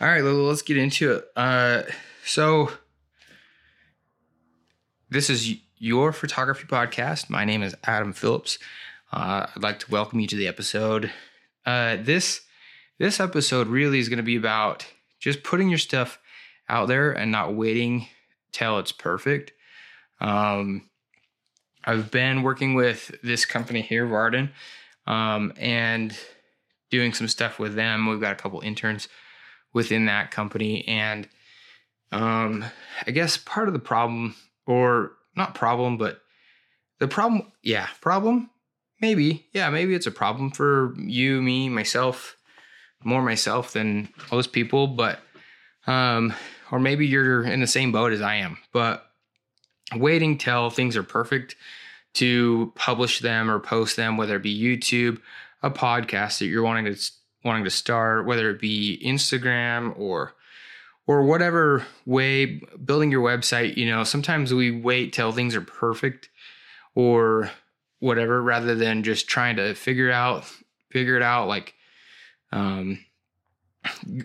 All right, let's get into it. Uh, so, this is your photography podcast. My name is Adam Phillips. Uh, I'd like to welcome you to the episode. Uh, this this episode really is going to be about just putting your stuff out there and not waiting till it's perfect. Um, I've been working with this company here, Varden, um, and doing some stuff with them. We've got a couple interns within that company. And um, I guess part of the problem, or not problem, but the problem, yeah, problem, maybe, yeah, maybe it's a problem for you, me, myself, more myself than most people, but, um, or maybe you're in the same boat as I am, but waiting till things are perfect to publish them or post them, whether it be YouTube, a podcast that you're wanting to wanting to start, whether it be Instagram or or whatever way building your website, you know, sometimes we wait till things are perfect or whatever rather than just trying to figure out figure it out like um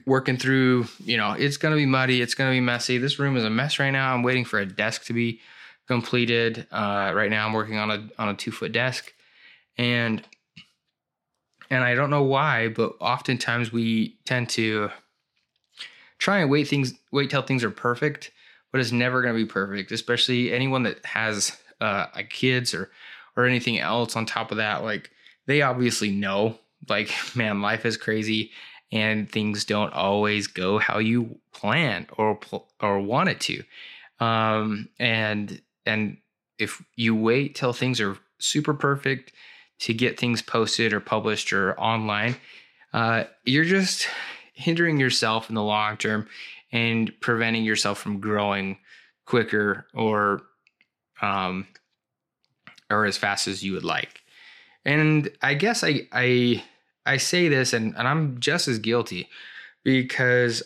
working through, you know, it's going to be muddy, it's going to be messy. This room is a mess right now. I'm waiting for a desk to be completed. Uh right now I'm working on a on a 2-foot desk and and I don't know why, but oftentimes we tend to try and wait things, wait till things are perfect, but it's never going to be perfect. Especially anyone that has uh, kids or or anything else on top of that. Like they obviously know, like man, life is crazy, and things don't always go how you plan or or want it to. Um, and and if you wait till things are super perfect to get things posted or published or online, uh, you're just hindering yourself in the long term and preventing yourself from growing quicker or um, or as fast as you would like. And I guess I I I say this and, and I'm just as guilty because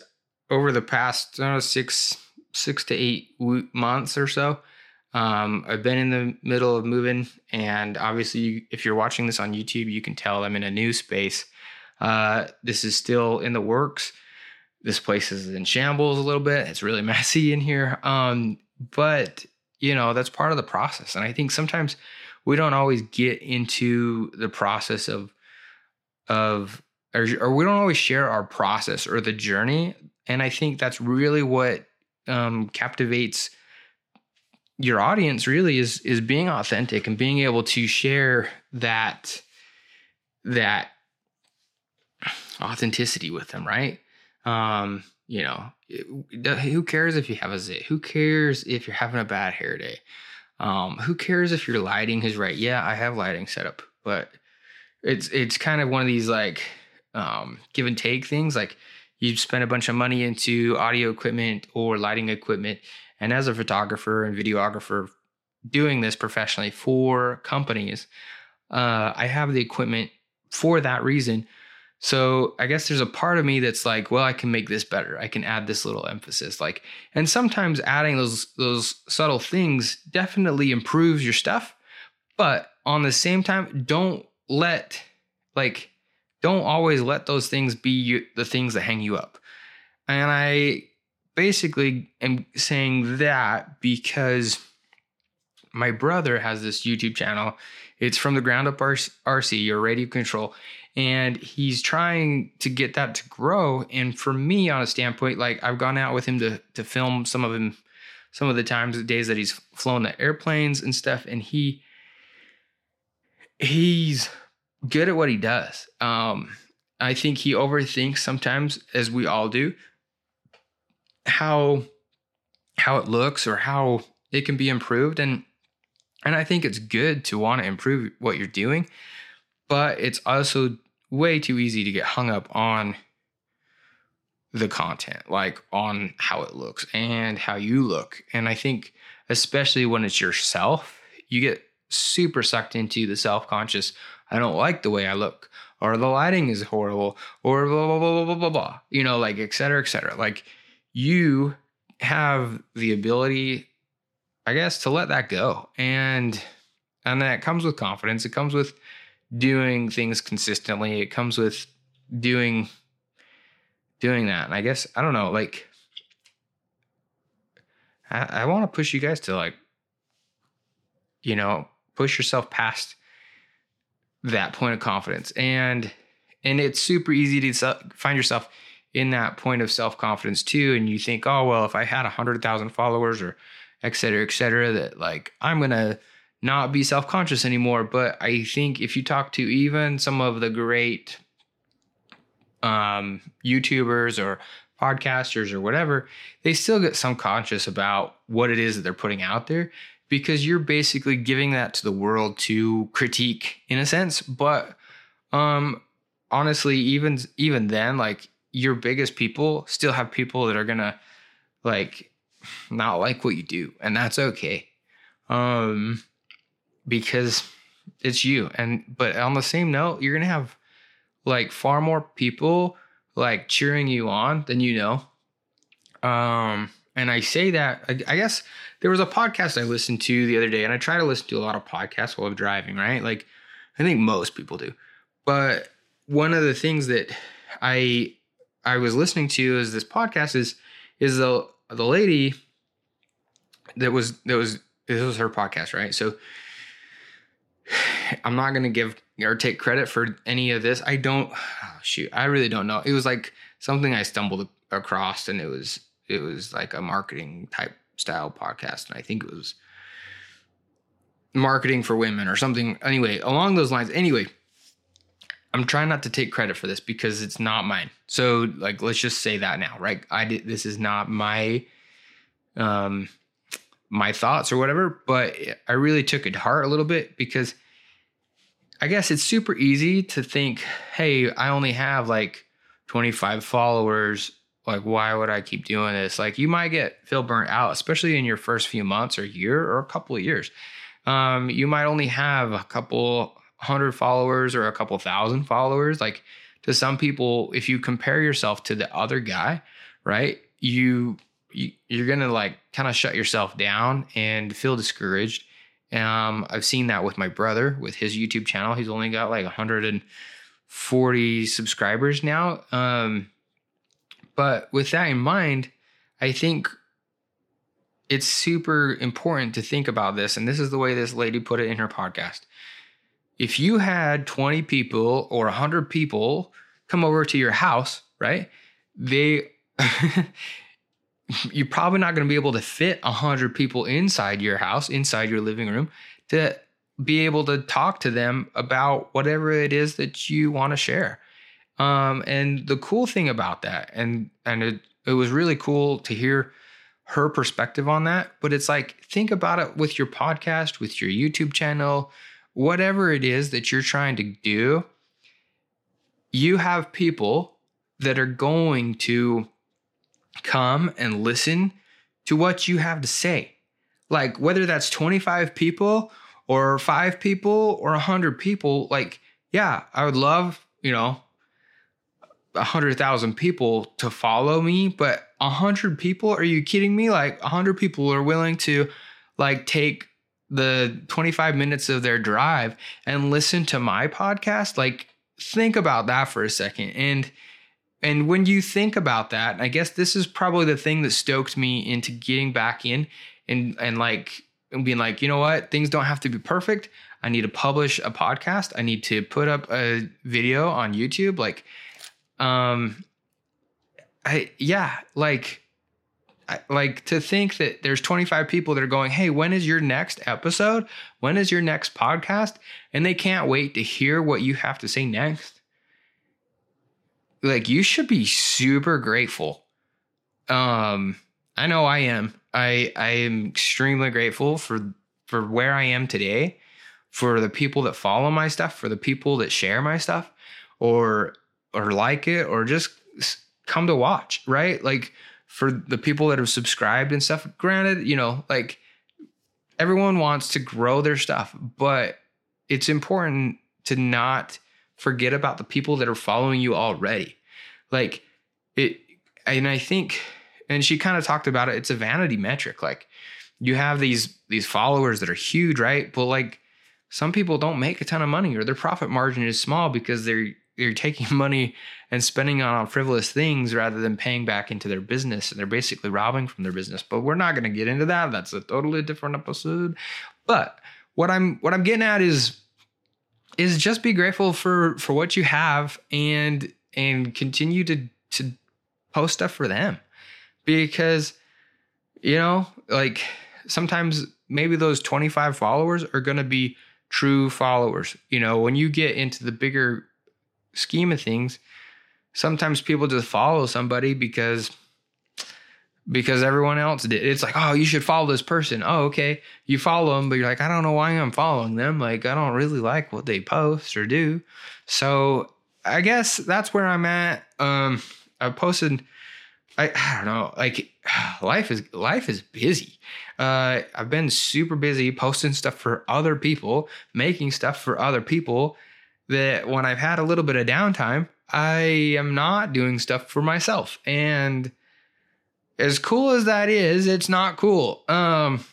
over the past know, six six to eight months or so, um, I've been in the middle of moving, and obviously, if you're watching this on YouTube, you can tell I'm in a new space. Uh, this is still in the works. This place is in shambles a little bit. It's really messy in here. Um, but you know that's part of the process, and I think sometimes we don't always get into the process of of or, or we don't always share our process or the journey. And I think that's really what um, captivates your audience really is is being authentic and being able to share that that authenticity with them, right? Um, you know, who cares if you have a zit? Who cares if you're having a bad hair day? Um, who cares if your lighting is right? Yeah, I have lighting set up, but it's it's kind of one of these like um, give and take things. Like you spend a bunch of money into audio equipment or lighting equipment, and as a photographer and videographer doing this professionally for companies, uh, I have the equipment for that reason. So I guess there's a part of me that's like, well, I can make this better. I can add this little emphasis. Like, and sometimes adding those those subtle things definitely improves your stuff. But on the same time, don't let like don't always let those things be you, the things that hang you up. And I basically am saying that because my brother has this YouTube channel. It's from the ground up RC or radio control. And he's trying to get that to grow. And for me, on a standpoint, like I've gone out with him to to film some of him, some of the times, the days that he's flown the airplanes and stuff. And he he's good at what he does. Um, I think he overthinks sometimes, as we all do how how it looks or how it can be improved and and I think it's good to want to improve what you're doing, but it's also way too easy to get hung up on the content, like on how it looks and how you look. And I think especially when it's yourself, you get super sucked into the self-conscious, I don't like the way I look, or the lighting is horrible, or blah blah blah blah blah blah blah. You know, like et cetera, et cetera. Like you have the ability, I guess, to let that go. And and that comes with confidence. It comes with doing things consistently. It comes with doing doing that. And I guess I don't know, like I, I want to push you guys to like, you know, push yourself past that point of confidence. And and it's super easy to find yourself in that point of self confidence too. And you think, oh well, if I had a hundred thousand followers or et cetera, et cetera, that like I'm gonna not be self conscious anymore. But I think if you talk to even some of the great um, YouTubers or podcasters or whatever, they still get some conscious about what it is that they're putting out there because you're basically giving that to the world to critique in a sense. But um, honestly, even even then, like your biggest people still have people that are gonna like not like what you do, and that's okay. Um, because it's you. And but on the same note, you're gonna have like far more people like cheering you on than you know. Um, and I say that I, I guess there was a podcast I listened to the other day, and I try to listen to a lot of podcasts while I'm driving, right? Like I think most people do. But one of the things that I I was listening to is this podcast is is the the lady that was that was this was her podcast, right? So I'm not gonna give or take credit for any of this. I don't oh, shoot. I really don't know. It was like something I stumbled across, and it was it was like a marketing type style podcast, and I think it was marketing for women or something. Anyway, along those lines. Anyway, I'm trying not to take credit for this because it's not mine. So like, let's just say that now, right? I did. This is not my um my thoughts or whatever, but I really took it to heart a little bit because I guess it's super easy to think, hey, I only have like 25 followers. Like, why would I keep doing this? Like, you might get feel burnt out, especially in your first few months or year or a couple of years. Um, you might only have a couple hundred followers or a couple thousand followers. Like, to some people, if you compare yourself to the other guy, right, you you, you're gonna like kind of shut yourself down and feel discouraged. Um, I've seen that with my brother with his YouTube channel. He's only got like 140 subscribers now. Um, but with that in mind, I think it's super important to think about this. And this is the way this lady put it in her podcast. If you had 20 people or 100 people come over to your house, right? They you're probably not going to be able to fit 100 people inside your house, inside your living room to be able to talk to them about whatever it is that you want to share. Um, and the cool thing about that, and and it, it was really cool to hear her perspective on that. But it's like, think about it with your podcast, with your YouTube channel, whatever it is that you're trying to do. You have people that are going to come and listen to what you have to say. Like whether that's 25 people or 5 people or 100 people, like yeah, I would love, you know, 100,000 people to follow me, but 100 people, are you kidding me? Like 100 people are willing to like take the 25 minutes of their drive and listen to my podcast. Like think about that for a second. And and when you think about that, I guess this is probably the thing that stoked me into getting back in and and like and being like, you know what, things don't have to be perfect. I need to publish a podcast. I need to put up a video on YouTube. Like, um, I yeah, like, Like to think that there's 25 people that are going, hey, when is your next episode? When is your next podcast? And they can't wait to hear what you have to say next like you should be super grateful. Um, I know I am. I I am extremely grateful for for where I am today, for the people that follow my stuff, for the people that share my stuff, or or like it, or just come to watch. Right, like for the people that have subscribed and stuff. Granted, you know, like everyone wants to grow their stuff, but it's important to not forget about the people that are following you already. Like it, and I think, and she kind of talked about it. It's a vanity metric. Like you have these these followers that are huge, right? But like some people don't make a ton of money or their profit margin is small because they're you're taking money and spending on frivolous things rather than paying back into their business and they're basically robbing from their business. But we're not going to get into that. That's a totally different episode. But what i'm what i'm getting at is is just be grateful for for what you have and and continue to to post stuff for them. Because you know like sometimes maybe those 25 followers are going to be true followers. You know when you get into the bigger scheme of things sometimes people just follow somebody because because everyone else did. It's like, oh, you should follow this person. Oh, okay. You follow them, but you're like, I don't know why I'm following them. Like, I don't really like what they post or do. So I guess that's where I'm at. Um, I posted. I, I don't know. Like, life is life is busy. Uh, I've been super busy posting stuff for other people, making stuff for other people. That when I've had a little bit of downtime, I am not doing stuff for myself, and as cool as that is, it's not cool. Um,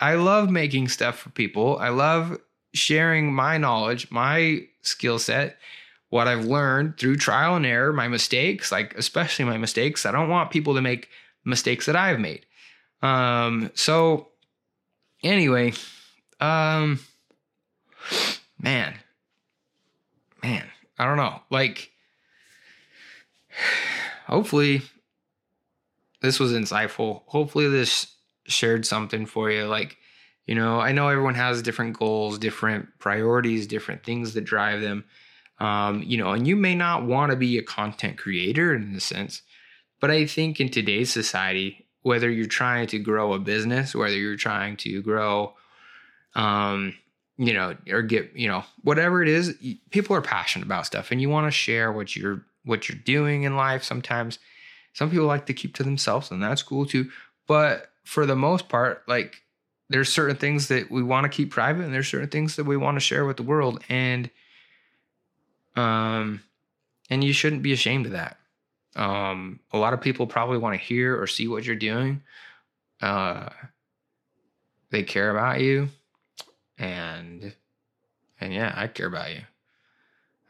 I love making stuff for people. I love sharing my knowledge, my skill set, what I've learned through trial and error, my mistakes, like especially my mistakes. I don't want people to make mistakes that I've made. Um, so anyway, um, man, man, I don't know. Like, hopefully this was insightful. Hopefully, this shared something for you. Like, you know, I know everyone has different goals, different priorities, different things that drive them. Um, you know, and you may not want to be a content creator in a sense, but I think in today's society, whether you're trying to grow a business, whether you're trying to grow, um, you know, or get, you know, whatever it is, people are passionate about stuff, and you want to share what you're what you're doing in life. Sometimes some people like to keep to themselves, and that's cool too. But for the most part, like there's certain things that we want to keep private, and there's certain things that we want to share with the world, and um, and you shouldn't be ashamed of that. Um, a lot of people probably want to hear or see what you're doing. Uh, they care about you, and and yeah, I care about you.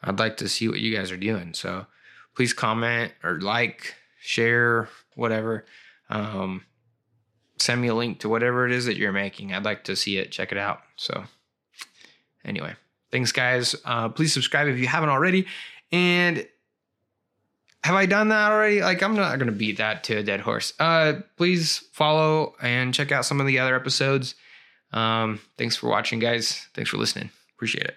I'd like to see what you guys are doing. So please comment or like share, whatever. Um, send me a link to whatever it is that you're making. I'd like to see it, check it out. So, anyway, thanks, guys. Uh, please subscribe if you haven't already. And have I done that already? Like, I'm not going to beat that to a dead horse. Uh, please follow and check out some of the other episodes. Um, thanks for watching, guys. Thanks for listening. Appreciate it.